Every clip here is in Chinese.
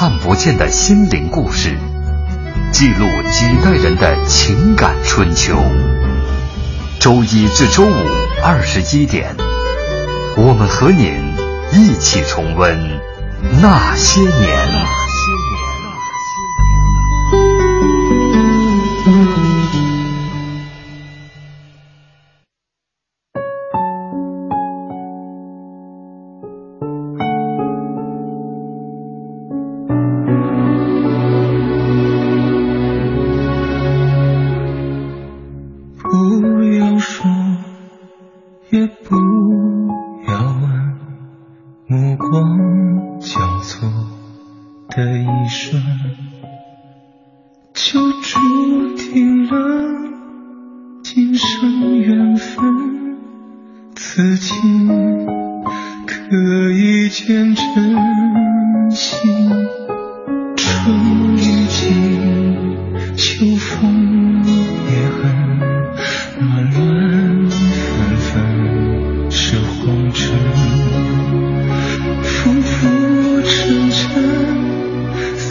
看不见的心灵故事，记录几代人的情感春秋。周一至周五二十一点，我们和您一起重温那些年。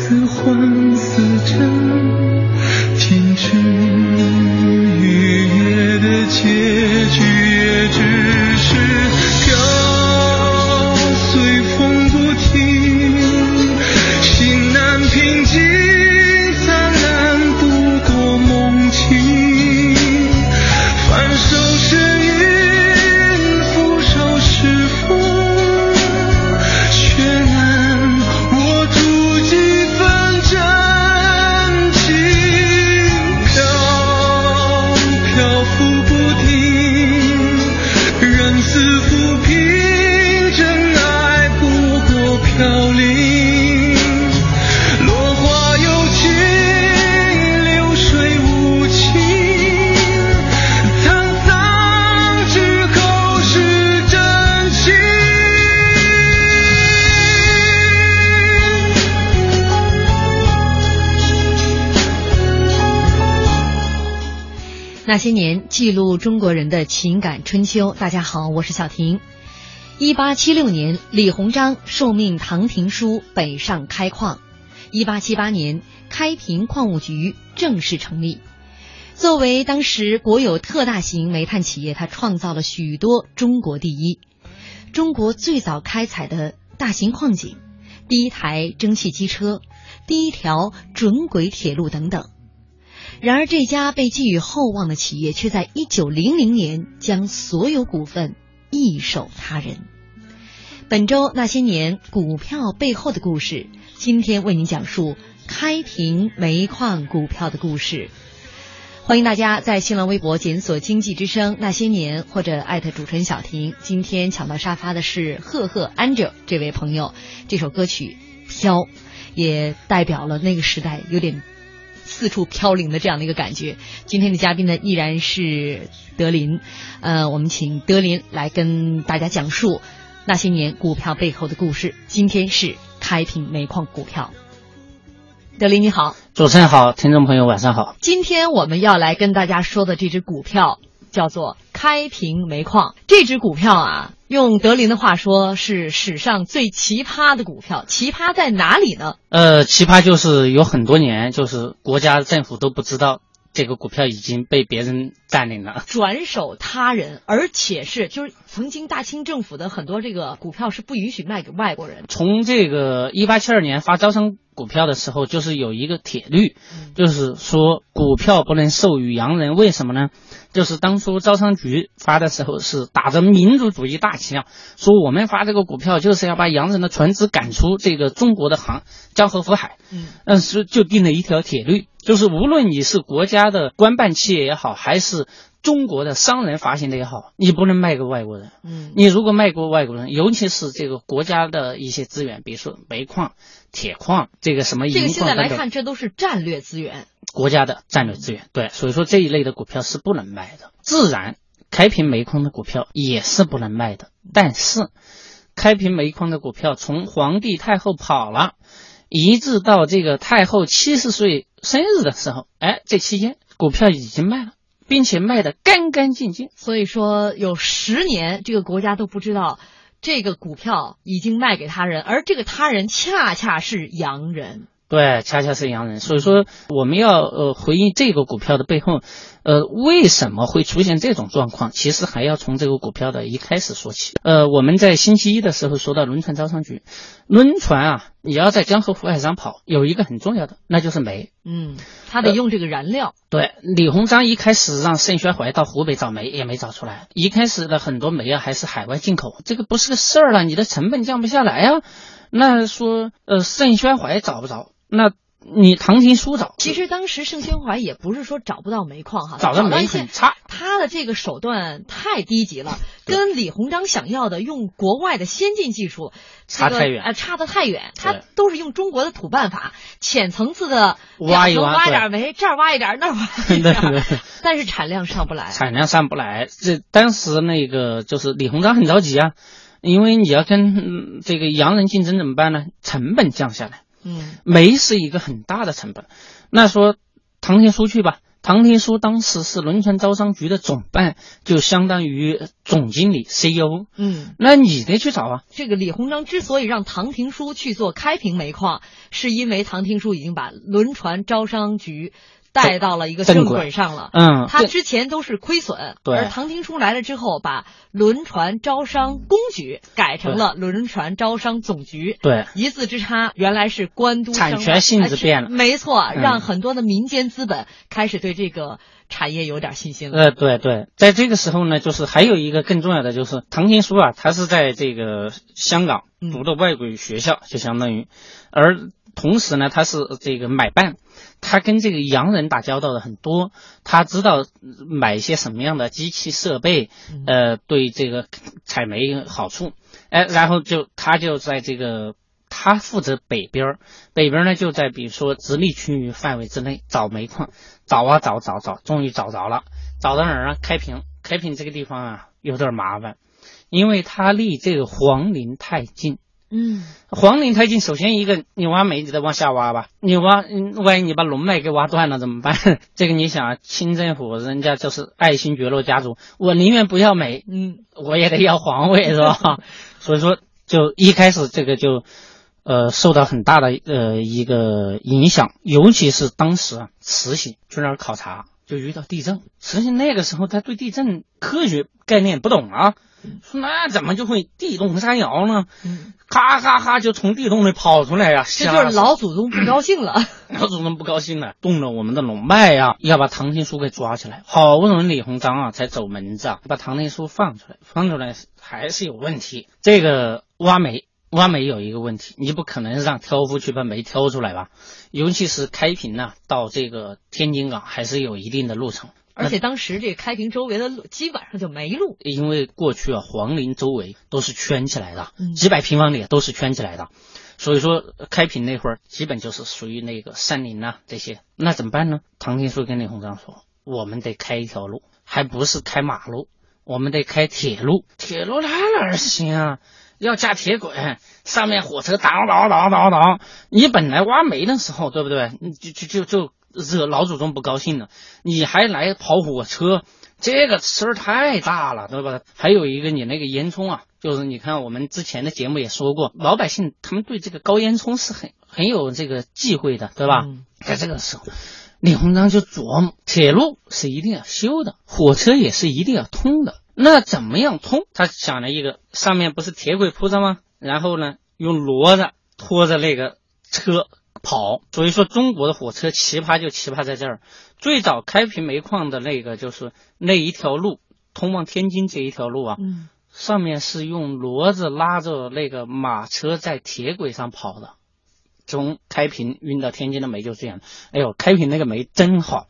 似幻似真停止雨夜的结局。记录中国人的情感春秋。大家好，我是小婷。一八七六年，李鸿章受命唐廷枢北上开矿。一八七八年，开平矿务局正式成立。作为当时国有特大型煤炭企业，它创造了许多中国第一：中国最早开采的大型矿井、第一台蒸汽机车、第一条准轨铁路等等。然而，这家被寄予厚望的企业却在一九零零年将所有股份易手他人。本周那些年股票背后的故事，今天为您讲述开平煤矿股票的故事。欢迎大家在新浪微博检索“经济之声那些年”或者艾特主持人小婷。今天抢到沙发的是赫赫 Angel 这位朋友，这首歌曲《飘》也代表了那个时代有点。四处飘零的这样的一个感觉。今天的嘉宾呢，依然是德林。呃，我们请德林来跟大家讲述那些年股票背后的故事。今天是开平煤矿股票。德林你好，主持人好，听众朋友晚上好。今天我们要来跟大家说的这只股票叫做开平煤矿。这只股票啊。用德林的话说，是史上最奇葩的股票。奇葩在哪里呢？呃，奇葩就是有很多年，就是国家政府都不知道这个股票已经被别人占领了，转手他人，而且是就是曾经大清政府的很多这个股票是不允许卖给外国人。从这个一八七二年发招商股票的时候，就是有一个铁律，就是说股票不能授予洋人。为什么呢？就是当初招商局发的时候是打着民族主义大旗啊，说我们发这个股票就是要把洋人的船只赶出这个中国的航江河福海，嗯，但是就定了一条铁律，就是无论你是国家的官办企业也好，还是。中国的商人发行的也好，你不能卖给外国人。嗯，你如果卖给外国人，尤其是这个国家的一些资源，比如说煤矿、铁矿，这个什么银矿这个现在来看，这都是战略资源，国家的战略资源。对，所以说这一类的股票是不能卖的。自然，开平煤矿的股票也是不能卖的。但是，开平煤矿的股票从皇帝太后跑了，一直到这个太后七十岁生日的时候，哎，这期间股票已经卖了。并且卖得干干净净，所以说有十年，这个国家都不知道这个股票已经卖给他人，而这个他人恰恰是洋人。对，恰恰是洋人。所以说，我们要呃回应这个股票的背后，呃，为什么会出现这种状况？其实还要从这个股票的一开始说起。呃，我们在星期一的时候说到轮船招商局，轮船啊，你要在江河湖海上跑，有一个很重要的，那就是煤。嗯，他得用这个燃料。对，李鸿章一开始让盛宣怀到湖北找煤，也没找出来。一开始的很多煤啊，还是海外进口，这个不是个事儿了，你的成本降不下来呀。那说，呃，盛宣怀找不着。那你唐廷枢找，其实当时盛宣怀也不是说找不到煤矿哈，找的煤很差，他的这个手段太低级了，跟李鸿章想要的用国外的先进技术差太远，啊，差得太远。他都是用中国的土办法，浅层次的挖一挖，挖点煤，这儿挖一点，那儿挖一 点，但是产量上不来，产量上不来。这当时那个就是李鸿章很着急啊，因为你要跟这个洋人竞争怎么办呢？成本降下来。嗯，煤是一个很大的成本。那说唐廷枢去吧，唐廷枢当时是轮船招商局的总办，就相当于总经理 CEO。嗯，那你得去找啊。这个李鸿章之所以让唐廷枢去做开平煤矿，是因为唐廷枢已经把轮船招商局。带到了一个正轨上了，嗯，他之前都是亏损，对。而唐廷枢来了之后，把轮船招商公局改成了轮船招商总局，对，一字之差，原来是官督产权性质变了，没错，让很多的民间资本开始对这个产业有点信心了。呃，对对，在这个时候呢，就是还有一个更重要的，就是唐廷枢啊，他是在这个香港读的外国语学校，就相当于，而同时呢，他是这个买办。他跟这个洋人打交道的很多，他知道买一些什么样的机器设备，呃，对这个采煤好处，哎，然后就他就在这个他负责北边北边呢就在比如说直隶区域范围之内找煤矿，找啊找找找，终于找着了，找到哪儿啊？开平，开平这个地方啊有点麻烦，因为它离这个黄陵太近。嗯，黄陵太近，首先一个，你挖煤你得往下挖吧，你挖，万一你把龙脉给挖断了怎么办？这个你想，清政府人家就是爱新觉罗家族，我宁愿不要煤，嗯，我也得要皇位，是吧？所以说，就一开始这个就，呃，受到很大的呃一个影响，尤其是当时啊，慈禧去那儿考察，就遇到地震，慈禧那个时候他对地震科学概念不懂啊。说那怎么就会地动山摇呢？咔咔咔就从地洞里跑出来呀！这就是老祖宗不高兴了。老祖宗不高兴了，动了我们的龙脉呀，要把唐廷枢给抓起来。好不容易李鸿章啊才走门子啊，把唐廷枢放出来，放出来还是有问题。这个挖煤，挖煤有一个问题，你不可能让挑夫去把煤挑出来吧？尤其是开平呢，到这个天津港还是有一定的路程。而且当时这开平周围的路基本上就没路，因为过去啊，皇陵周围都是圈起来的，几百平方里都是圈起来的，所以说开平那会儿基本就是属于那个山林呐这些，那怎么办呢？唐廷枢跟李鸿章说，我们得开一条路，还不是开马路，我们得开铁路，铁路那哪行啊？要架铁轨，上面火车当当当当当，你本来挖煤的时候，对不对？就就就就。惹老祖宗不高兴了，你还来跑火车，这个事儿太大了，对吧？还有一个，你那个烟囱啊，就是你看我们之前的节目也说过，老百姓他们对这个高烟囱是很很有这个忌讳的，对吧？在这个时候，李鸿章就琢磨，铁路是一定要修的，火车也是一定要通的，那怎么样通？他想了一个，上面不是铁轨铺着吗？然后呢，用骡子拖着那个车。跑，所以说中国的火车奇葩就奇葩在这儿。最早开平煤矿的那个就是那一条路，通往天津这一条路啊，嗯，上面是用骡子拉着那个马车在铁轨上跑的，从开平运到天津的煤就这样。哎呦，开平那个煤真好，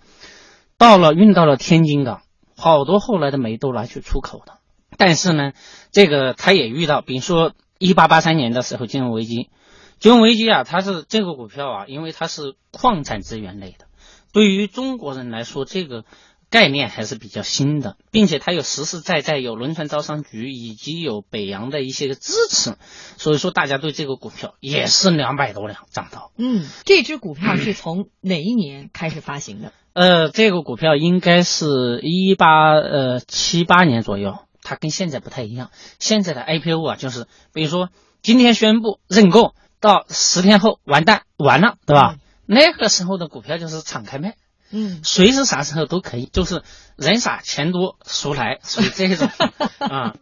到了运到了天津港，好多后来的煤都拿去出口的。但是呢，这个他也遇到，比如说一八八三年的时候金融危机。金融危机啊，它是这个股票啊，因为它是矿产资源类的，对于中国人来说，这个概念还是比较新的，并且它有实实在在有轮船招商局以及有北洋的一些个支持，所以说大家对这个股票也是两百多两涨到。嗯，这只股票是从哪一年开始发行的？呃，这个股票应该是一八呃七八年左右。它跟现在不太一样。现在的 IPO 啊，就是比如说今天宣布认购，到十天后完蛋完了，对吧？那个时候的股票就是敞开卖，嗯，随时啥时候都可以，就是人傻钱多熟来，属于这种 啊。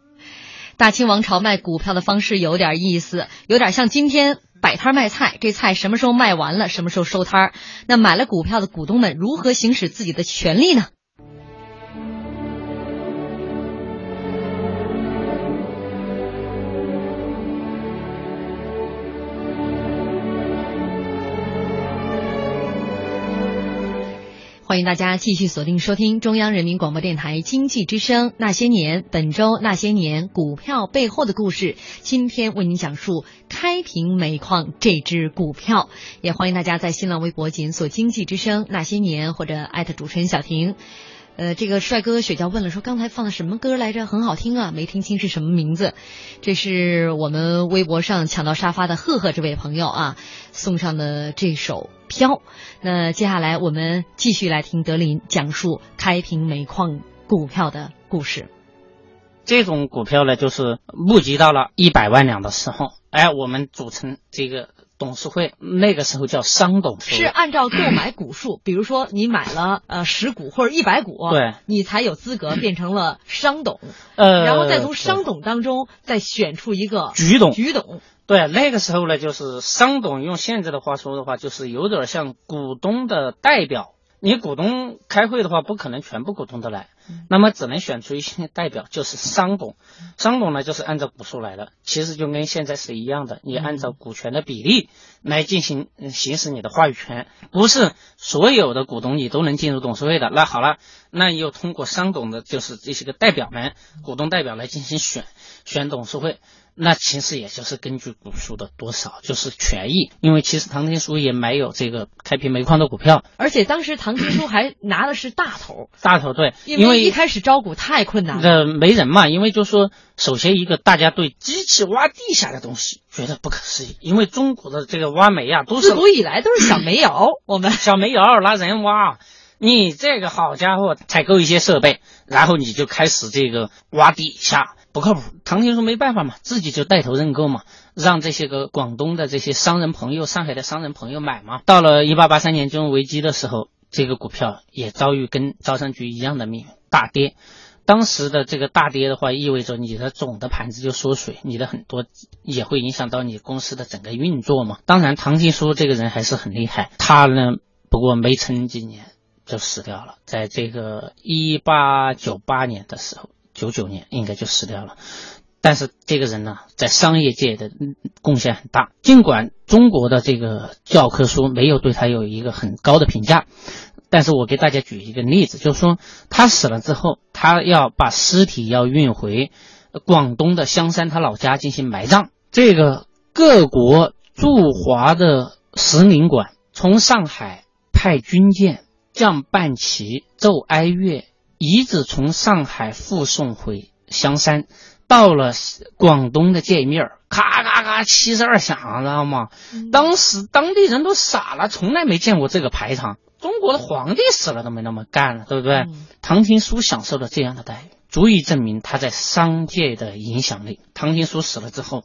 大清王朝卖股票的方式有点意思，有点像今天摆摊卖菜，这菜什么时候卖完了，什么时候收摊儿。那买了股票的股东们如何行使自己的权利呢？欢迎大家继续锁定收听中央人民广播电台经济之声《那些年》，本周《那些年》股票背后的故事，今天为您讲述开平煤矿这只股票。也欢迎大家在新浪微博检索“经济之声那些年”或者艾特主持人小婷。呃，这个帅哥雪娇问了，说刚才放的什么歌来着？很好听啊，没听清是什么名字。这是我们微博上抢到沙发的赫赫这位朋友啊送上的这首《飘》。那接下来我们继续来听德林讲述开平煤矿股票的故事。这种股票呢，就是募集到了一百万两的时候，哎，我们组成这个。董事会那个时候叫商董，是按照购买股数，比如说你买了呃十股或者一百股，对，你才有资格变成了商董，呃，然后再从商董当中再选出一个局董，局董，对，那个时候呢，就是商董，用现在的话说的话，就是有点像股东的代表。你股东开会的话，不可能全部股东都来，那么只能选出一些代表，就是商董。商董呢，就是按照股数来的，其实就跟现在是一样的，你按照股权的比例来进行行使你的话语权，不是所有的股东你都能进入董事会的。那好了，那又通过商董的，就是这些个代表们，股东代表来进行选选董事会。那其实也就是根据股数的多少，就是权益。因为其实唐天书也没有这个开平煤矿的股票，而且当时唐天书还拿的是大头，大头对，因为一开始招股太困难了，呃，没人嘛。因为就说，首先一个大家对机器挖地下的东西觉得不可思议，因为中国的这个挖煤啊，都是自古以来都是小煤窑，我们小煤窑拿人挖，你这个好家伙，采购一些设备，然后你就开始这个挖地下。不靠谱，唐天书没办法嘛，自己就带头认购嘛，让这些个广东的这些商人朋友、上海的商人朋友买嘛。到了一八八三年金融危机的时候，这个股票也遭遇跟招商局一样的命运，大跌。当时的这个大跌的话，意味着你的总的盘子就缩水，你的很多也会影响到你公司的整个运作嘛。当然，唐天书这个人还是很厉害，他呢不过没撑几年就死掉了，在这个一八九八年的时候。九九年应该就死掉了，但是这个人呢，在商业界的贡献很大。尽管中国的这个教科书没有对他有一个很高的评价，但是我给大家举一个例子，就是说他死了之后，他要把尸体要运回广东的香山他老家进行埋葬。这个各国驻华的使领馆从上海派军舰降半旗奏哀乐。遗址从上海护送回香山，到了广东的界面咔咔咔七十二响，知道吗？当时当地人都傻了，从来没见过这个排场。中国的皇帝死了都没那么干了，对不对？唐廷枢享受了这样的待遇，足以证明他在商界的影响力。唐廷枢死了之后，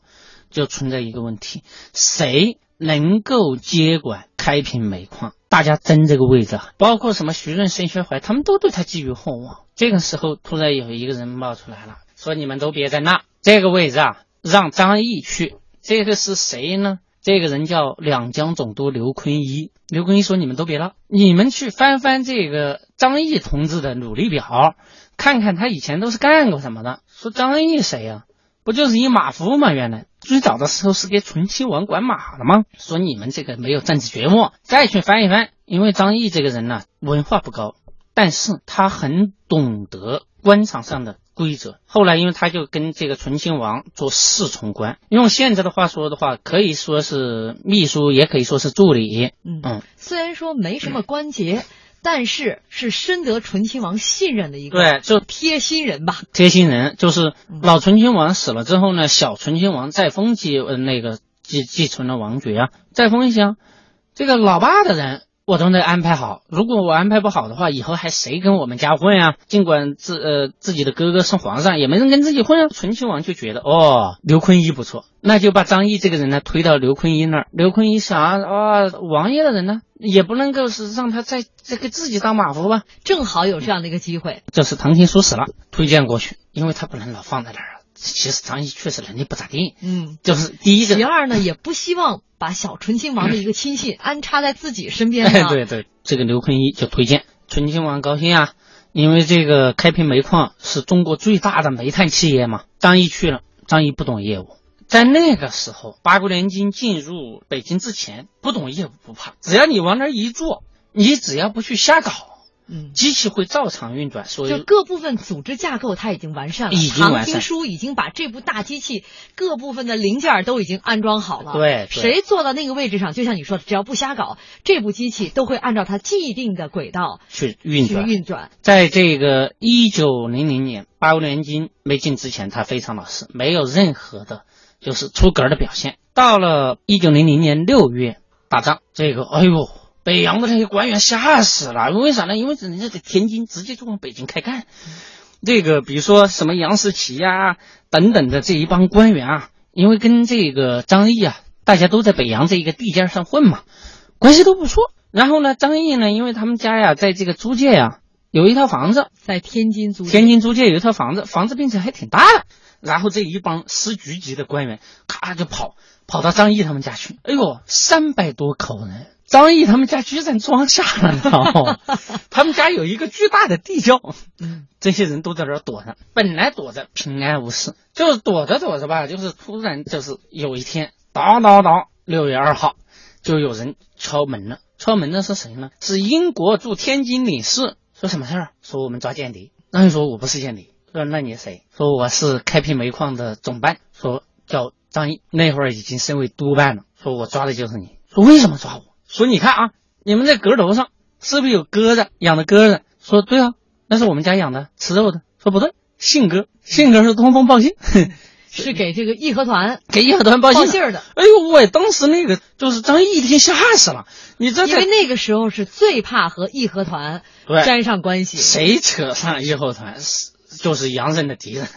就存在一个问题：谁能够接管开平煤矿？大家争这个位置啊，包括什么徐润、盛宣怀，他们都对他寄予厚望。这个时候，突然有一个人冒出来了，说：“你们都别在那这个位置啊，让张毅去。”这个是谁呢？这个人叫两江总督刘坤一。刘坤一说：“你们都别闹，你们去翻翻这个张毅同志的努力表，看看他以前都是干过什么的。”说张毅谁呀？不就是一马夫吗？原来最早的时候是给醇亲王管马的吗？说你们这个没有政治觉悟，再去翻一翻。因为张毅这个人呢，文化不高，但是他很懂得官场上的规则。后来，因为他就跟这个醇亲王做侍从官，用现在的话说的话，可以说是秘书，也可以说是助理。嗯嗯，虽然说没什么官阶。但是是深得醇亲王信任的一个对，就贴心人吧。贴心人就是老醇亲王死了之后呢，小醇亲王再封继那个继继承了王爵啊。再封一下，这个老爸的人我都得安排好。如果我安排不好的话，以后还谁跟我们家混啊？尽管自呃自己的哥哥是皇上，也没人跟自己混啊。醇亲王就觉得哦，刘坤一不错，那就把张毅这个人呢推到刘坤一那儿。刘坤一想啊，王爷的人呢，也不能够是让他在这个自己当马夫吧？正好有这样的一个机会。这是唐廷枢死了，推荐过去，因为他不能老放在那儿。其实张毅确实能力不咋地，嗯，就是第一个。其二呢，也不希望把小醇亲王的一个亲信安插在自己身边。哎，对对，这个刘坤一就推荐醇亲王高兴啊，因为这个开平煤矿是中国最大的煤炭企业嘛。张毅去了，张毅不懂业务，在那个时候，八国联军进入北京之前，不懂业务不怕，只要你往那一坐，你只要不去瞎搞。嗯，机器会照常运转，所以就各部分组织架构它已经完善了。已经完善。唐廷枢已经把这部大机器各部分的零件都已经安装好了。对，谁坐到那个位置上，就像你说的，只要不瞎搞，这部机器都会按照它既定的轨道去运转。去运转。在这个一九零零年八国联军没进之前，他非常老实，没有任何的，就是出格的表现。到了一九零零年六月打仗，这个，哎呦。北洋的那些官员吓死了，为啥呢？因为人家在天津直接就往北京开干。这个比如说什么杨士奇呀等等的这一帮官员啊，因为跟这个张毅啊，大家都在北洋这一个地界上混嘛，关系都不错。然后呢，张毅呢，因为他们家呀，在这个租界呀有一套房子，在天津租天津租界有一套房子，房子并且还挺大的。然后这一帮司局级的官员，咔就跑跑到张毅他们家去。哎呦，三百多口人。张毅他们家居然装下了，你知道吗？他们家有一个巨大的地窖，这些人都在这儿躲着，本来躲着平安无事，就是躲着躲着吧，就是突然就是有一天，当当当，六月二号，就有人敲门了。敲门的是谁呢？是英国驻天津领事，说什么事儿？说我们抓间谍。那人说我不是间谍，说那你谁？说我是开辟煤矿的总办，说叫张毅，那会儿已经升为督办了，说我抓的就是你，说为什么抓我？说你看啊，你们这阁楼上是不是有鸽子养的鸽子？说对啊，那是我们家养的，吃肉的。说不对，信鸽，信鸽是通风报信，是给这个义和团 给义和团报信的。哎呦喂，当时那个就是张毅一听吓死了，你这因为那个时候是最怕和义和团沾上关系，谁扯上义和团是就是洋人的敌人，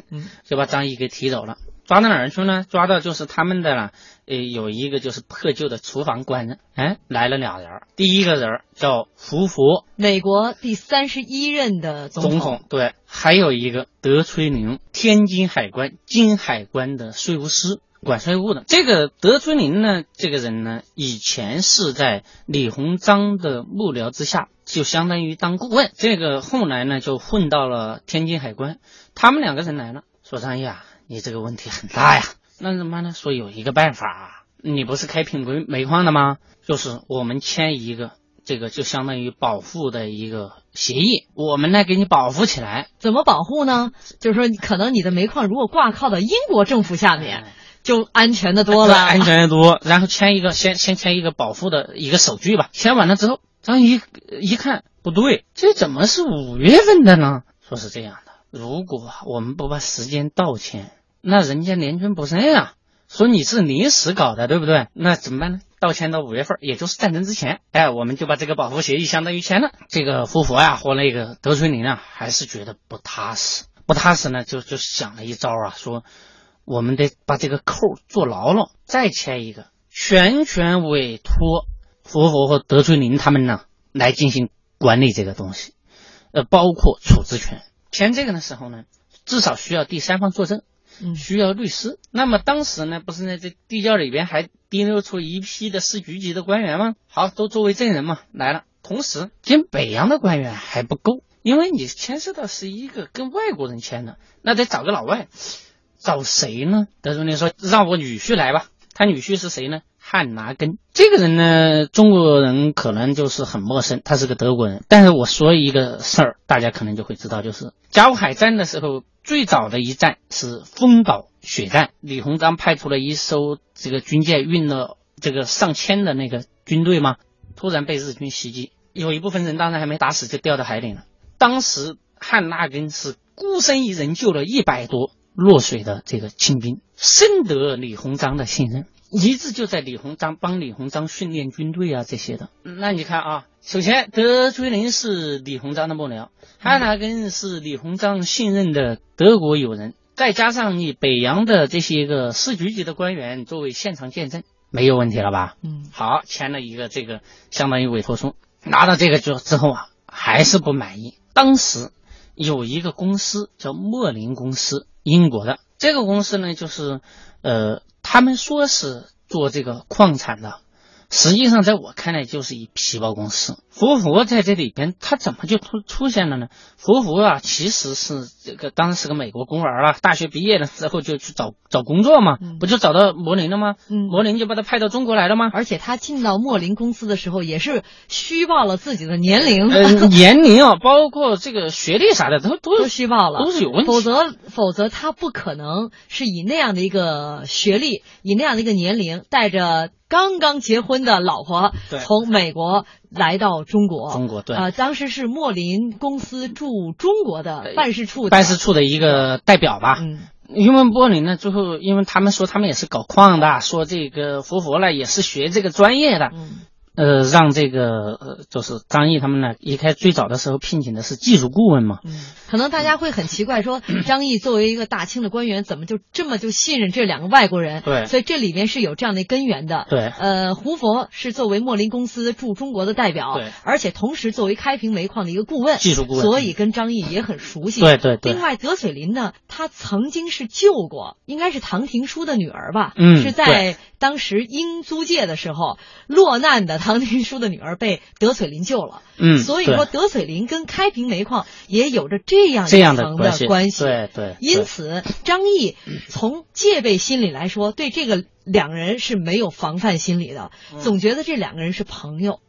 就把张毅给提走了。抓到哪儿去呢？抓到就是他们的了，呃，有一个就是破旧的厨房关着，哎，来了俩人。第一个人叫胡佛，美国第三十一任的总统，对，还有一个德崔宁，天津海关金海关的税务师，管税务的。这个德崔林呢，这个人呢，以前是在李鸿章的幕僚之下，就相当于当顾问。这个后来呢，就混到了天津海关。他们两个人来了，说张毅啊。你这个问题很大呀，那怎么办呢？说有一个办法，你不是开平煤煤矿的吗？就是我们签一个这个就相当于保护的一个协议，我们来给你保护起来。怎么保护呢？就是说，可能你的煤矿如果挂靠到英国政府下面，就安全的多了，安全的多。然后签一个，先先签一个保护的一个手续吧。签完了之后，张一一看不对，这怎么是五月份的呢？说是这样的。如果我们不把时间倒签，那人家联军不认啊，说你是临时搞的，对不对？那怎么办呢？倒签到五月份，也就是战争之前，哎，我们就把这个保护协议相当于签了。这个胡佛呀和那个德崔林啊，还是觉得不踏实，不踏实呢，就就想了一招啊，说我们得把这个扣做牢了，再签一个，全权委托胡佛和德崔林他们呢来进行管理这个东西，呃，包括处置权。签这个的时候呢，至少需要第三方作证，需要律师。那么当时呢，不是在这地窖里边还滴溜出一批的市局级的官员吗？好，都作为证人嘛来了。同时，兼北洋的官员还不够，因为你牵涉到是一个跟外国人签的，那得找个老外，找谁呢？德宗林说让我女婿来吧。他女婿是谁呢？汉拿根这个人呢，中国人可能就是很陌生，他是个德国人。但是我说一个事儿，大家可能就会知道，就是甲午海战的时候，最早的一战是丰岛血战，李鸿章派出了一艘这个军舰，运了这个上千的那个军队嘛，突然被日军袭击，有一部分人当然还没打死，就掉到海里了。当时汉纳根是孤身一人救了一百多落水的这个清兵，深得李鸿章的信任。一直就在李鸿章帮李鸿章训练军队啊这些的。那你看啊，首先德崔林是李鸿章的幕僚，汉纳根是李鸿章信任的德国友人，再加上你北洋的这些个市局级的官员作为现场见证，没有问题了吧？嗯，好，签了一个这个相当于委托书，拿到这个之之后啊，还是不满意。当时有一个公司叫莫林公司，英国的这个公司呢，就是呃，他们说是做这个矿产的，实际上在我看来就是一皮包公司。福福在这里边，他怎么就出出现了呢？福福啊，其实是这个当时是个美国公务员啊，大学毕业了之后就去找找工作嘛，嗯不就找到摩林了吗？嗯摩林就把他派到中国来了吗？而且他进到莫林公司的时候，也是虚报了自己的年龄，呃，年龄啊，包括这个学历啥的，都都都虚报了，都是有问题否则，否则他不可能是以那样的一个学历，以那样的一个年龄，带着刚刚结婚的老婆对。从美国来到中国。中国对。呃，当时是莫林公司驻中国的办事处办事处的一个代表吧。嗯。因为柏林呢，最后因为他们说他们也是搞矿的，说这个佛佛呢也是学这个专业的，嗯。呃，让这个呃就是张毅他们呢，一开最早的时候聘请的是技术顾问嘛，嗯，可能大家会很奇怪，说张毅作为一个大清的官员，怎么就这么就信任这两个外国人？对所以这里面是有这样的根源的。对呃，胡佛是作为莫林公司驻中国的代表，对而且同时作为开平煤矿的一个顾问，技术顾问所以跟张毅也很熟悉。对对对另外，德水林呢，他曾经是救过，应该是唐廷枢的女儿吧？嗯是在当时英租界的时候落难的唐廷枢的女儿被德水林救了。嗯，所以说德水林跟开平煤矿也有着这样这样的关系关系。对对因此张毅从戒备心理来说，对这个两人是没有防范心理的，嗯总觉得这两个人是朋友。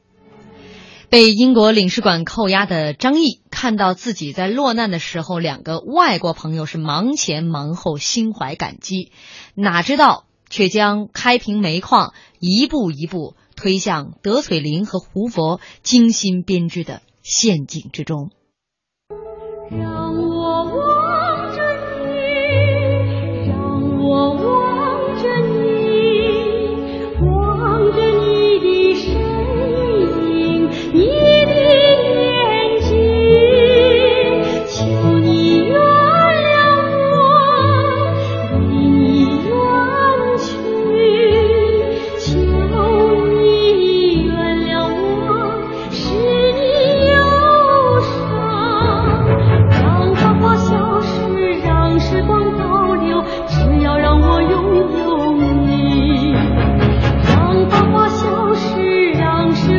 被英国领事馆扣押的张毅看到自己在落难的时候，两个外国朋友是忙前忙后，心怀感激，哪知道却将开平煤矿一步一步推向德水林和胡佛精心编织的陷阱之中。让我望着你，让我望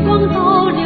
光倒流，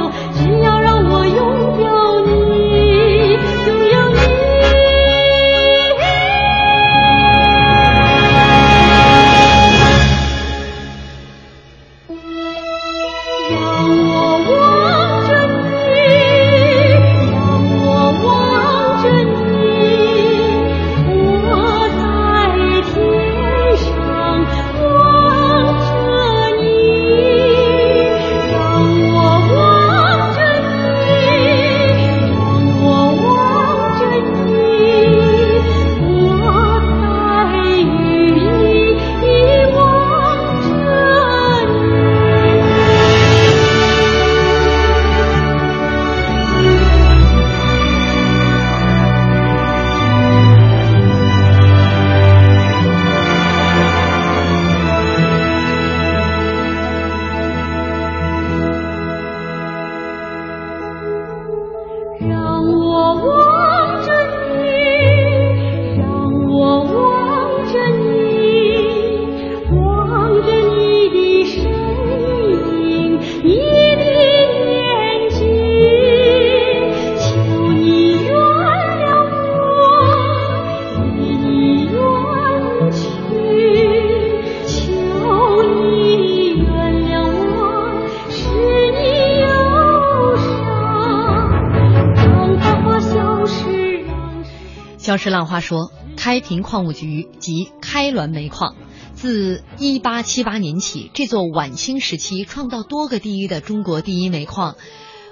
时萧石浪花说，开平矿务局及开滦煤矿，自一八七八年起，这座晚清时期创造多个第一的中国第一煤矿，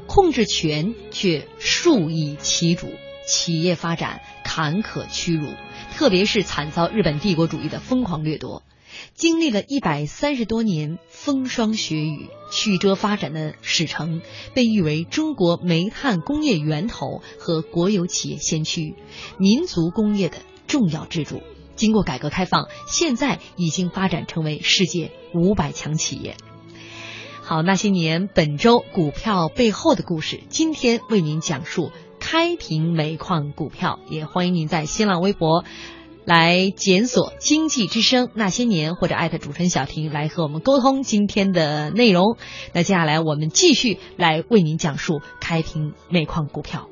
控制权却数以其主，企业发展坎坷屈辱，特别是惨遭日本帝国主义的疯狂掠夺。经历了一百三十多年风霜雪雨，曲折发展的史城，被誉为中国煤炭工业源头和国有企业先驱，民族工业的重要支柱。经过改革开放，现在已经发展成为世界五百强企业。好，那些年本周股票背后的故事，今天为您讲述开平煤矿股票。也欢迎您在新浪微博。来检索“经济之声那些年”或者艾特主持人小婷来和我们沟通今天的内容。那接下来我们继续来为您讲述开平煤矿股票。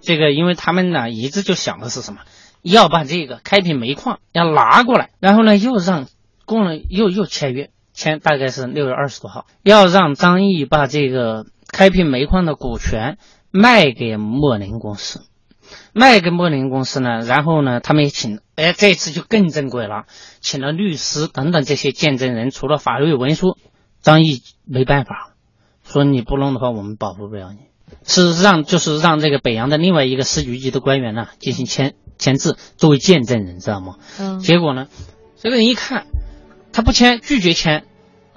这个，因为他们呢一直就想的是什么？要把这个开平煤矿要拿过来，然后呢又让工人又又签约，签大概是六月二十多号，要让张毅把这个开平煤矿的股权卖给莫林公司。卖给莫林公司呢，然后呢，他们也请，哎，这次就更正规了，请了律师等等这些见证人，除了法律文书，张毅没办法，说你不弄的话，我们保护不了你，是让就是让这个北洋的另外一个市局级的官员呢进行签签字作为见证人，知道吗？嗯。结果呢，这个人一看，他不签，拒绝签，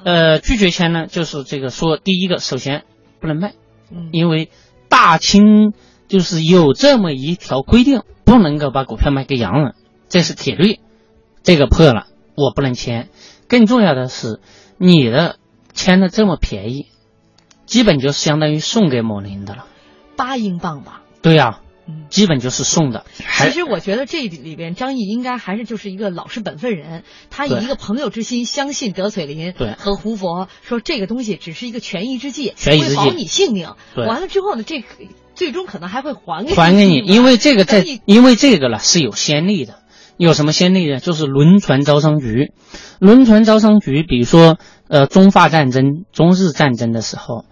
呃，拒绝签呢，就是这个说，第一个，首先不能卖，嗯，因为大清。就是有这么一条规定，不能够把股票卖给洋人，这是铁律，这个破了，我不能签。更重要的是，你的签的这么便宜，基本就相当于送给某林的了，八英镑吧？对呀，嗯，基本就是送的。其实我觉得这里边张毅应该还是就是一个老实本分人，他以一个朋友之心相信德绥林和胡佛，说这个东西只是一个权宜之计，权宜之计，会保你性命。完了之后呢，这。最终可能还会还给还给你，因为这个在，因为这个了是有先例的，有什么先例呢？就是轮船招商局，轮船招商局，比如说呃中法战争、中日战争的时候，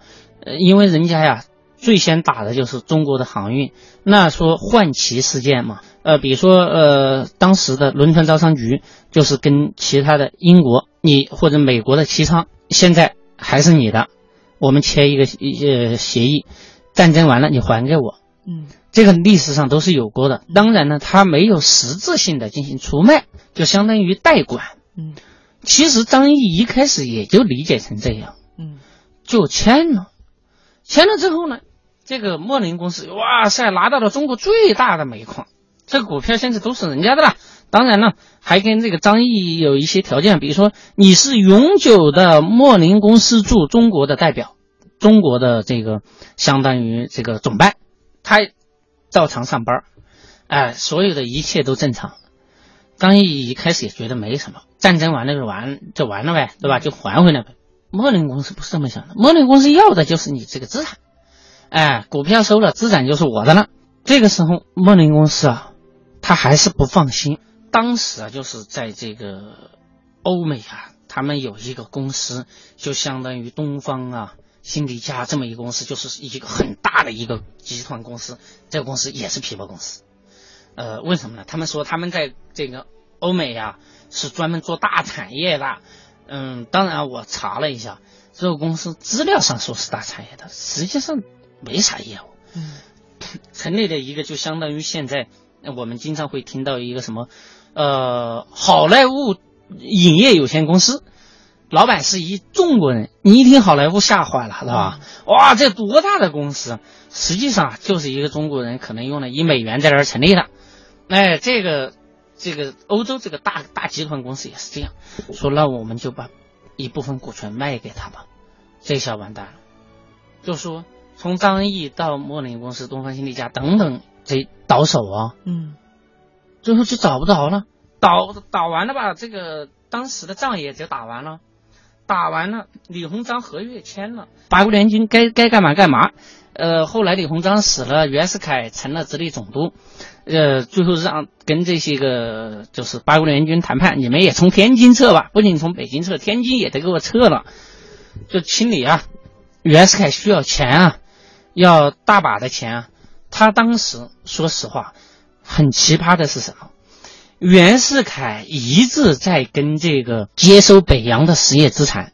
呃因为人家呀最先打的就是中国的航运，那说换旗事件嘛，呃比如说呃当时的轮船招商局就是跟其他的英国你或者美国的旗舱，现在还是你的，我们签一个呃协议。战争完了，你还给我。嗯，这个历史上都是有过的。当然呢，他没有实质性的进行出卖，就相当于代管。嗯，其实张毅一开始也就理解成这样。嗯，就签了，签了之后呢，这个莫林公司，哇塞，拿到了中国最大的煤矿，这股票现在都是人家的了。当然了，还跟这个张毅有一些条件，比如说你是永久的莫林公司驻中国的代表。中国的这个相当于这个总办，他照常上班，哎，所有的一切都正常。张毅一开始也觉得没什么，战争完了就完就完了呗，对吧？就还回来呗。莫林公司不是这么想的，莫林公司要的就是你这个资产，哎，股票收了，资产就是我的了。这个时候，莫林公司啊，他还是不放心。当时啊，就是在这个欧美啊，他们有一个公司，就相当于东方啊。新迪加这么一个公司，就是一个很大的一个集团公司。这个公司也是皮包公司。呃，为什么呢？他们说他们在这个欧美呀是专门做大产业的。嗯，当然我查了一下，这个公司资料上说是大产业的，实际上没啥业务。嗯，成立的一个就相当于现在我们经常会听到一个什么呃好莱坞影业有限公司。老板是一中国人，你一听好莱坞吓坏了，是吧？哇，这多大的公司！实际上就是一个中国人可能用了一美元在这儿成立的。哎，这个这个欧洲这个大大集团公司也是这样说，那我们就把一部分股权卖给他吧。这下完蛋了，就说从张毅到莫林公司、东方新力家等等这倒手啊，嗯，最后就找不着了，倒倒完了吧？这个当时的仗也就打完了。打完了，李鸿章合约签了，八国联军该该干嘛干嘛。呃，后来李鸿章死了，袁世凯成了直隶总督，呃，最后让跟这些个就是八国联军谈判，你们也从天津撤吧，不仅从北京撤，天津也得给我撤了，就清理啊。袁世凯需要钱啊，要大把的钱啊。他当时说实话，很奇葩的是什么？袁世凯一直在跟这个接收北洋的实业资产，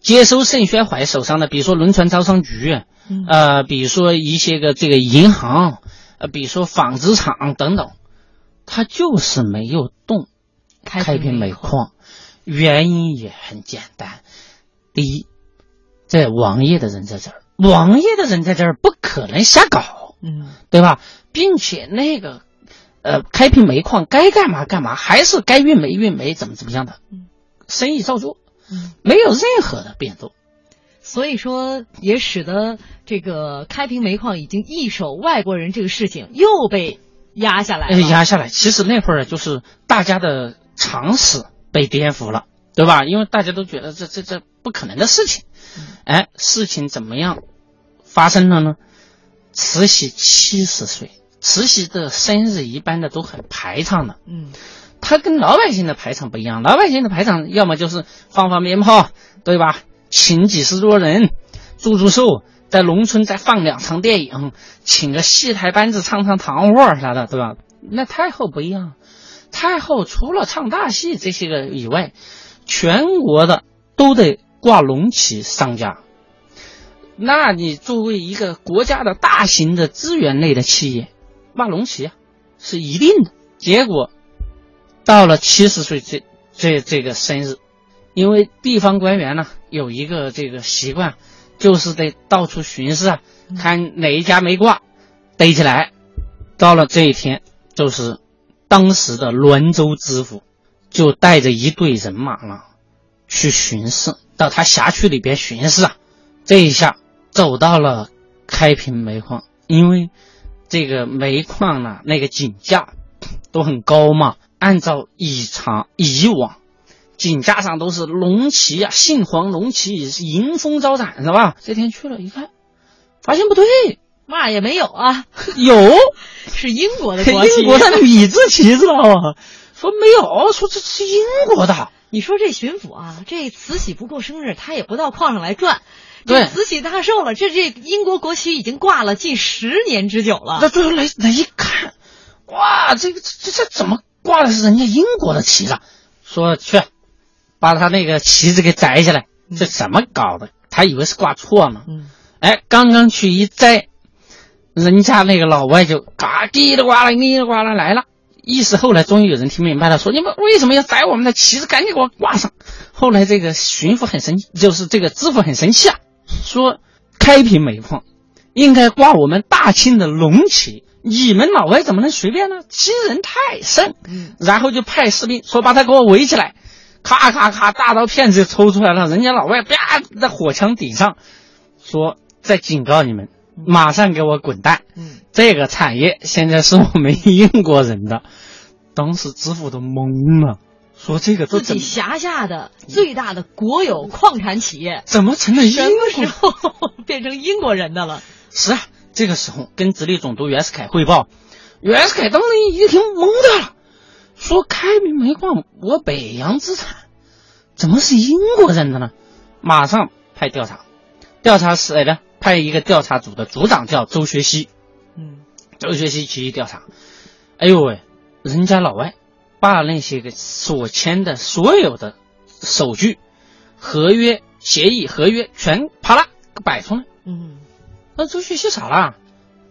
接收盛宣怀手上的，比如说轮船招商局，呃，比如说一些个这个银行，呃，比如说纺织厂等等，他就是没有动开平煤矿。原因也很简单，第一，这王爷的人在这儿，王爷的人在这儿不可能瞎搞，嗯对吧？并且那个，呃，开平煤矿该干嘛干嘛，还是该运煤运煤，怎么怎么样的嗯，生意照做，嗯，没有任何的变动。所以说也使得这个开平煤矿已经易手外国人这个事情又被压下来压下来。其实那会儿就是大家的常识被颠覆了，对吧？因为大家都觉得这这这不可能的事情。哎，事情怎么样发生了呢？慈禧七十岁，慈禧的生日一般的都很排场的，嗯她跟老百姓的排场不一样，老百姓的排场要么就是放放鞭炮，对吧？请几十桌人，祝祝寿，在农村再放两场电影，请个戏台班子唱唱堂会啥的，对吧？那太后不一样，太后除了唱大戏这些个以外，全国的都得挂龙旗上架。那你作为一个国家的大型的资源类的企业，挂龙旗啊，是一定的。结果到了七十岁这这这个生日，因为地方官员呢有一个这个习惯，就是得到处巡视啊，看哪一家没挂，逮起来。到了这一天，就是当时的滦州知府就带着一队人马呢去巡视，到他辖区里边巡视啊。这一下走到了开平煤矿，因为这个煤矿呢那个井架都很高嘛，按照以常以往，井架上都是龙旗啊，杏黄龙旗迎风招展是吧？这天去了一看，发现不对，嘛也没有啊，有是英国的国旗。英国的米字旗知道吗？说没有，说这是英国的。你说这巡抚啊，这慈禧不过生日，他也不到矿上来转。对这慈禧大寿了，这这英国国旗已经挂了近十年之久了。那最后来来一看，哇，这个这这怎么挂的是人家英国的旗子？说去，把他那个旗子给摘下来，这怎么搞的？他以为是挂错了。嗯，哎，刚刚去一摘，人家那个老外就嘎叽里呱啦，叽里呱啦来了。意思后来，终于有人听明白了，说你们为什么要摘我们的旗子？赶紧给我挂上。后来这个巡抚很生气，就是这个知府很生气啊，说开平煤矿应该挂我们大清的龙旗，你们老外怎么能随便呢？欺人太甚。嗯，然后就派士兵说把他给我围起来，咔咔咔，大刀片子就抽出来了。人家老外啪在火枪顶上，说再警告你们，马上给我滚蛋！嗯，这个产业现在是我们英国人的。当时知府都懵了，说这个自己辖下的最大的国有矿产企业，怎么成了英什么国时候 变成英国人的了？是啊，这个时候跟直隶总督袁世凯汇报，袁世凯当时一听懵的了，说开明煤矿我北洋资产，怎么是英国人的呢？马上派调查，调查谁呢？派一个调查组的组长叫周学熙，嗯，周学熙去调查，哎呦喂，人家老外把那些个所签的所有的手续、合约、协议、合约全啪啦摆出来。嗯，那周学熙傻了，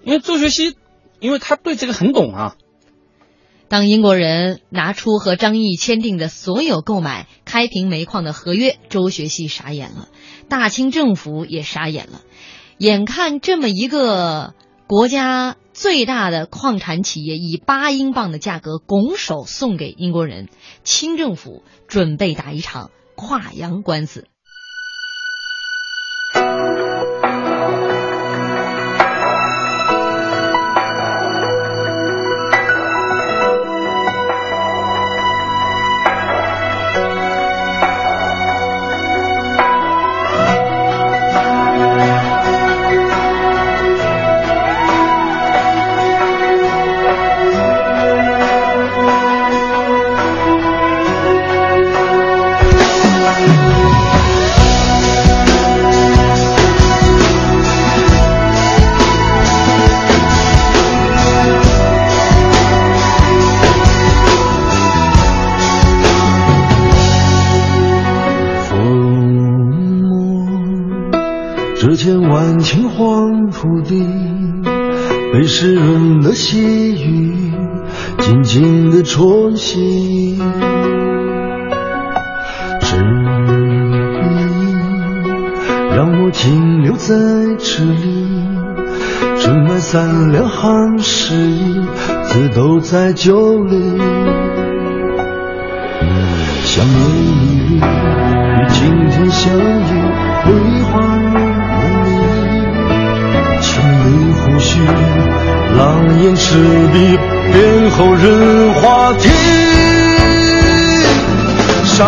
因为周学熙，因为他对这个很懂啊。当英国人拿出和张毅签订的所有购买开平煤矿的合约，周学熙傻眼了，大清政府也傻眼了。眼看这么一个国家最大的矿产企业以八英镑的价格拱手送给英国人，清政府准备打一场跨洋官司。千万顷黄土地，被湿润的细雨静静地冲洗。只因让我停留在这里，充满三两行诗意，字都在酒里。想念你，与今天相遇，挥霍。狼烟赤壁，变后人话题。山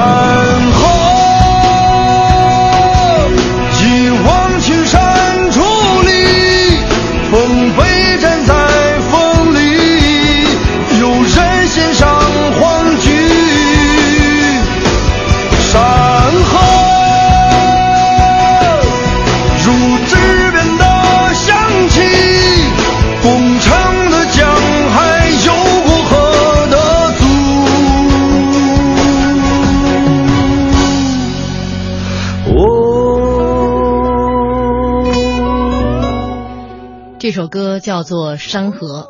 这首歌叫做《山河》，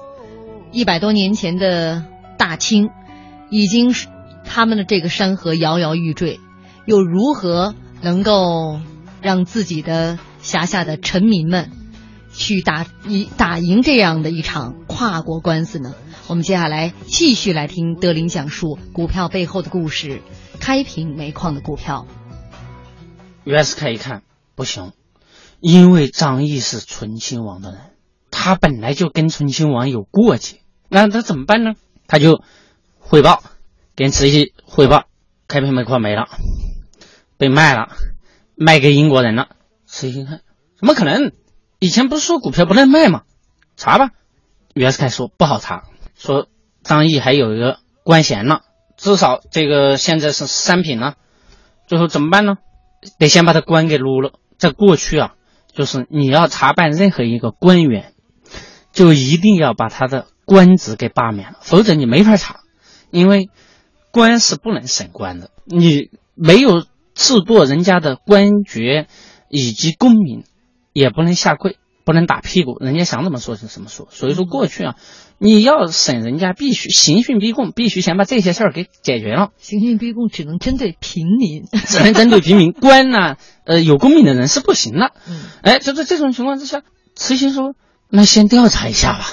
一百多年前的大清，已经是他们的这个山河摇摇欲坠，又如何能够让自己的辖下的臣民们去打一打赢这样的一场跨国官司呢？我们接下来继续来听德林讲述股票背后的故事，开平煤矿的股票。袁世凯一看不行，因为张毅是醇亲王的人，他本来就跟醇亲王有过节，那他怎么办呢？他就汇报，跟慈禧汇报，开平煤矿没了，被卖了，卖给英国人了。慈禧一看，怎么可能？以前不是说股票不能卖吗？查吧。袁世凯说不好查，说张毅还有一个官衔呢，至少这个现在是三品呢。最后怎么办呢？得先把他官给撸了。在过去啊，就是你要查办任何一个官员，就一定要把他的官职给罢免了，否则你没法查，因为官是不能审官的，你没有制度人家的官爵以及功名，也不能下跪，不能打屁股，人家想怎么说就怎么说。所以说过去啊，你要审人家，必须刑讯逼供，必须先把这些事儿给解决了。刑讯逼供只能针对平民，只能针对平民，官呢，呃，有功名的人是不行的。嗯，哎，就在这种情况之下，慈禧说：“那先调查一下吧。”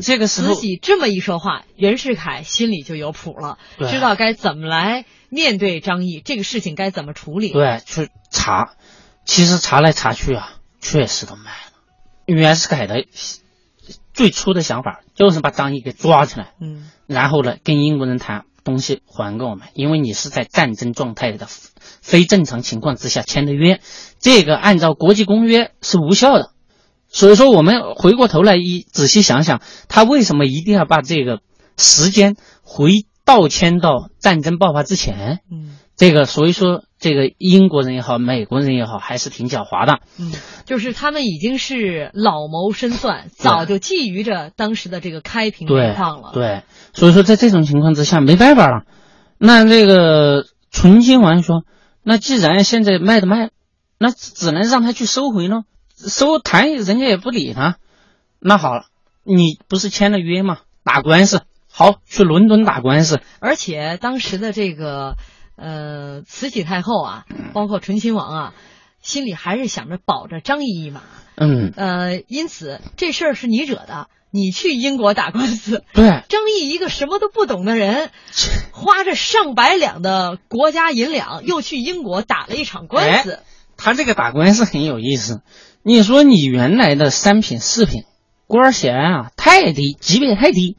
这个时候慈，禧这么一说话，袁世凯心里就有谱了，知道该怎么来面对张毅，这个事情该怎么处理。对，去查，其实查来查去啊，确实都卖了。袁世凯的最初的想法就是把张毅给抓起来，嗯然后呢，跟英国人谈东西还给我们，因为你是在战争状态的非正常情况之下签的约，这个按照国际公约是无效的。所以说，我们回过头来一仔细想想，他为什么一定要把这个时间回倒迁到战争爆发之前？嗯这个，所以说，这个英国人也好，美国人也好，还是挺狡猾的。嗯，就是他们已经是老谋深算，早就觊觎着当时的这个开平煤对矿了。，对，所以说在这种情况之下，没办法了。那这个纯金王说，那既然现在卖的卖，那只能让他去收回呢。收谈人家也不理他。那好了，你不是签了约吗？打官司，好，去伦敦打官司。而且当时的这个呃慈禧太后啊，包括醇亲王啊，心里还是想着保着张仪一马。嗯，呃，因此这事儿是你惹的，你去英国打官司。对，张毅一个什么都不懂的人，花着上百两的国家银两，又去英国打了一场官司。他这个打官司很有意思。你说你原来的三品、四品官衔啊太低，级别太低，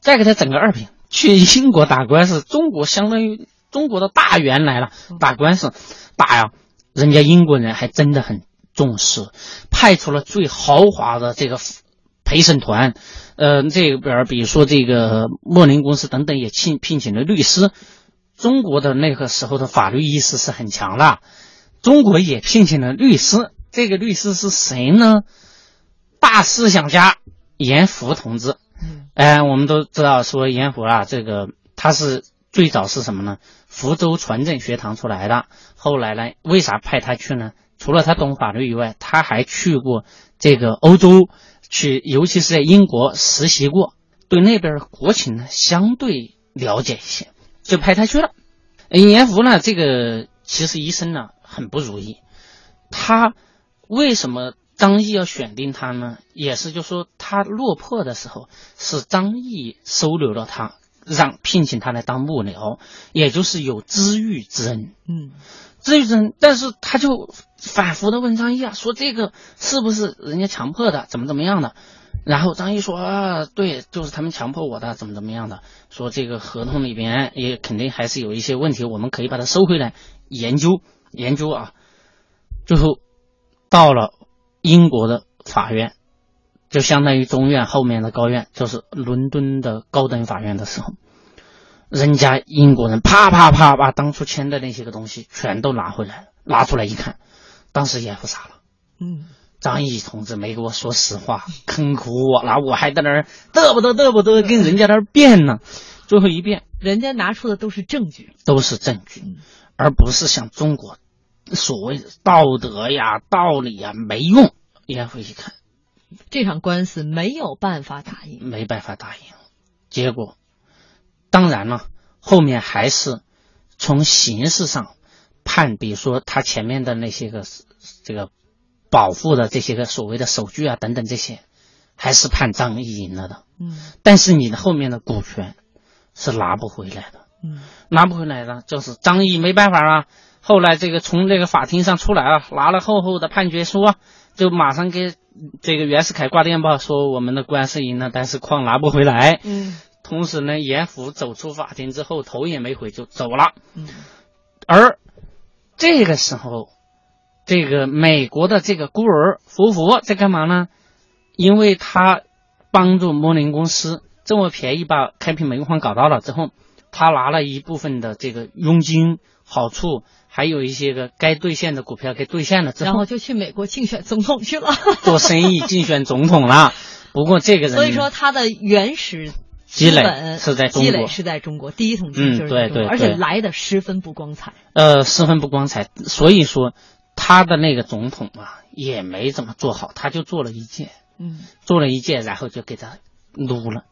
再给他整个二品，去英国打官司，中国相当于中国的大员来了，打官司打呀，人家英国人还真的很重视，派出了最豪华的这个陪审团，呃，这边比如说这个莫林公司等等也聘聘请了律师。中国的那个时候的法律意识是很强的，中国也聘请了律师。这个律师是谁呢？大思想家严复同志。嗯哎，我们都知道说严复啊，这个他是最早是什么呢？福州船政学堂出来的。后来呢，为啥派他去呢？除了他懂法律以外，他还去过这个欧洲，去尤其是在英国实习过，对那边国情呢相对了解一些，就派他去了。严复呢，这个其实一生呢很不如意，他为什么张毅要选定他呢？也是就说他落魄的时候，是张毅收留了他，让聘请他来当幕僚，也就是有知遇之恩。嗯知遇之恩，但是他就反复的问张毅啊，说这个是不是人家强迫的，怎么怎么样的？然后张毅说啊，对，就是他们强迫我的，怎么怎么样的？说这个合同里边也肯定还是有一些问题，我们可以把它收回来研究研究啊。最后到了英国的法院，就相当于中院后面的高院，就是伦敦的高等法院的时候，人家英国人啪啪啪把当初签的那些个东西全都拿回来了，拿出来一看，当时眼不傻了。嗯张毅同志没给我说实话，坑苦我了，我还在那儿嘚不嘚嘚不嘚，跟人家那儿辩呢。最后一辩人家拿出的都是证据。都是证据嗯，而不是像中国所谓道德呀、道理呀没用。颜回去看这场官司没有办法打赢。没办法打赢，结果当然了，后面还是从形式上判，比如说他前面的那些个这个保护的这些个所谓的手续啊等等这些，还是判张毅赢了的。嗯但是你的后面的股权是拿不回来的，嗯拿不回来的，就是张毅没办法啊。后来这个从这个法庭上出来啊，拿了厚厚的判决书啊，就马上给这个袁世凯挂电报说我们的官司赢了，但是矿拿不回来。嗯同时呢，严复走出法庭之后，头也没回就走了。嗯而这个时候，这个美国的这个孤儿福福在干嘛呢？因为他帮助摩林公司这么便宜把开平煤矿搞到了之后，他拿了一部分的这个佣金好处，还有一些个该兑现的股票该兑现了之后，然后就去美国竞选总统去了。做生意竞选总统了。不过这个人，所以说他的原始积累是在中国积累是在中国，第一桶金嗯就是在中国，对对而且来的十分不光彩。呃，十分不光彩。所以说，他的那个总统啊，也没怎么做好，他就做了一届，嗯做了一届，然后就给他撸了。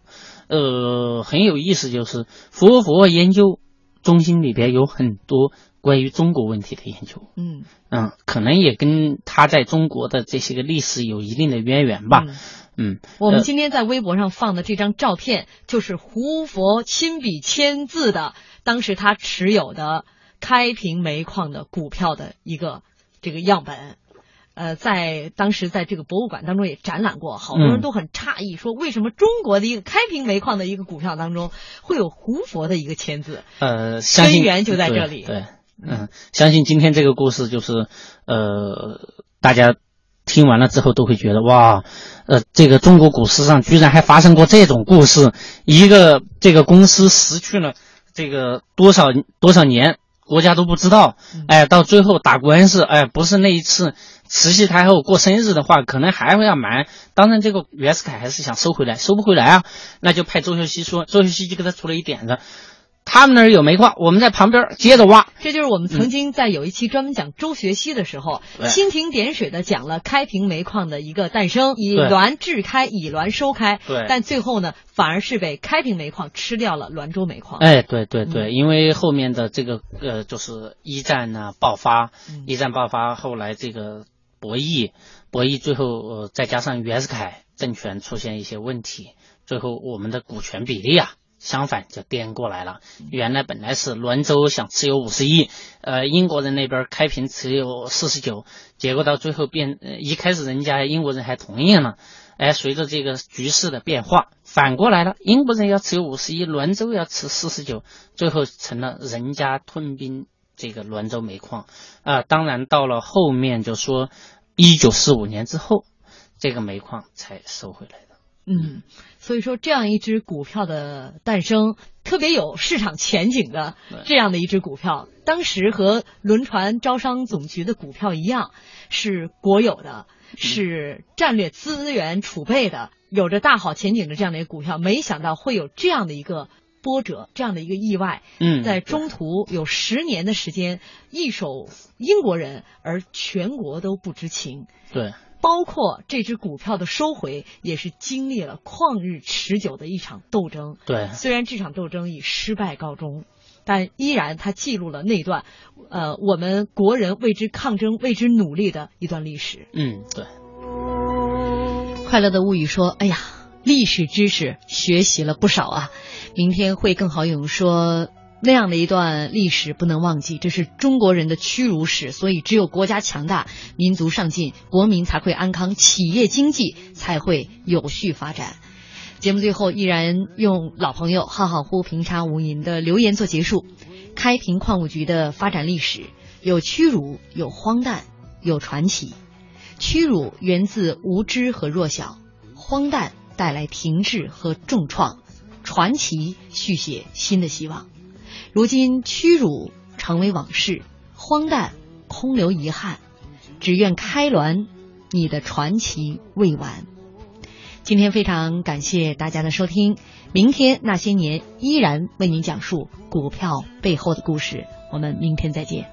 呃，很有意思，就是佛佛研究中心里边有很多关于中国问题的研究。嗯嗯，可能也跟他在中国的这些个历史有一定的渊源吧。嗯嗯，我们呃今天在微博上放的这张照片，就是胡佛亲笔签字的，当时他持有的开平煤矿的股票的一个这个样本。呃，在当时在这个博物馆当中也展览过，好多人嗯都很诧异，说为什么中国的一个开平煤矿的一个股票当中会有胡佛的一个签字？呃，相信根源就在这里对对，嗯，相信今天这个故事就是，呃，大家听完了之后都会觉得哇，呃，这个中国股市上居然还发生过这种故事，一个这个公司失去了这个多少多少年。国家都不知道，哎，到最后打官司，哎，不是那一次慈禧太后过生日的话，可能还会要瞒。当然，这个袁世凯还是想收回来，收不回来啊，那就派周秀熙说，周秀熙就给他出了一点子，他们那儿有煤矿，我们在旁边接着挖。这就是我们曾经在有一期专门讲周学熙的时候，蜻蜓点水的讲了开平煤矿的一个诞生，以对滦制开，以滦收开。对但最后呢，反而是被开平煤矿吃掉了滦州煤矿。哎，对对对，嗯因为后面的这个呃，就是一战呢爆发，嗯一战爆发，后来这个博弈，博弈最后呃再加上袁世凯政权出现一些问题，最后我们的股权比例啊。相反就颠过来了，原来本来是滦州想持有五十亿，呃，英国人那边开平持有四十九，结果到最后变，呃，一开始人家英国人还同意了，哎，随着这个局势的变化，反过来了，英国人要持有五十亿，滦州要持四十九，最后成了人家吞并这个滦州煤矿。啊、当然到了后面就说，一九四五年之后，这个煤矿才收回来的。嗯，所以说这样一只股票的诞生，特别有市场前景的这样的一只股票，当时和轮船招商总局的股票一样，是国有的，是战略资源储备的，有着大好前景的这样的一个股票，没想到会有这样的一个波折，这样的一个意外。嗯，在中途有十年的时间，一手英国人，而全国都不知情。对包括这只股票的收回，也是经历了旷日持久的一场斗争。对虽然这场斗争以失败告终，但依然它记录了那段，呃，我们国人为之抗争、为之努力的一段历史。嗯，对。快乐的物语说：“哎呀，历史知识学习了不少啊，明天会更好用。说那样的一段历史不能忘记，这是中国人的屈辱史。所以，只有国家强大，民族上进，国民才会安康，企业经济才会有序发展。”节目最后依然用老朋友浩浩乎平茶无垠的留言做结束。开平矿务局的发展历史有屈辱，有荒诞，有传奇。屈辱源自无知和弱小，荒诞带来停滞和重创，传奇续写新的希望。如今屈辱成为往事，荒诞空留遗憾，只愿开滦，你的传奇未完。今天非常感谢大家的收听，明天那些年依然为您讲述股票背后的故事，我们明天再见。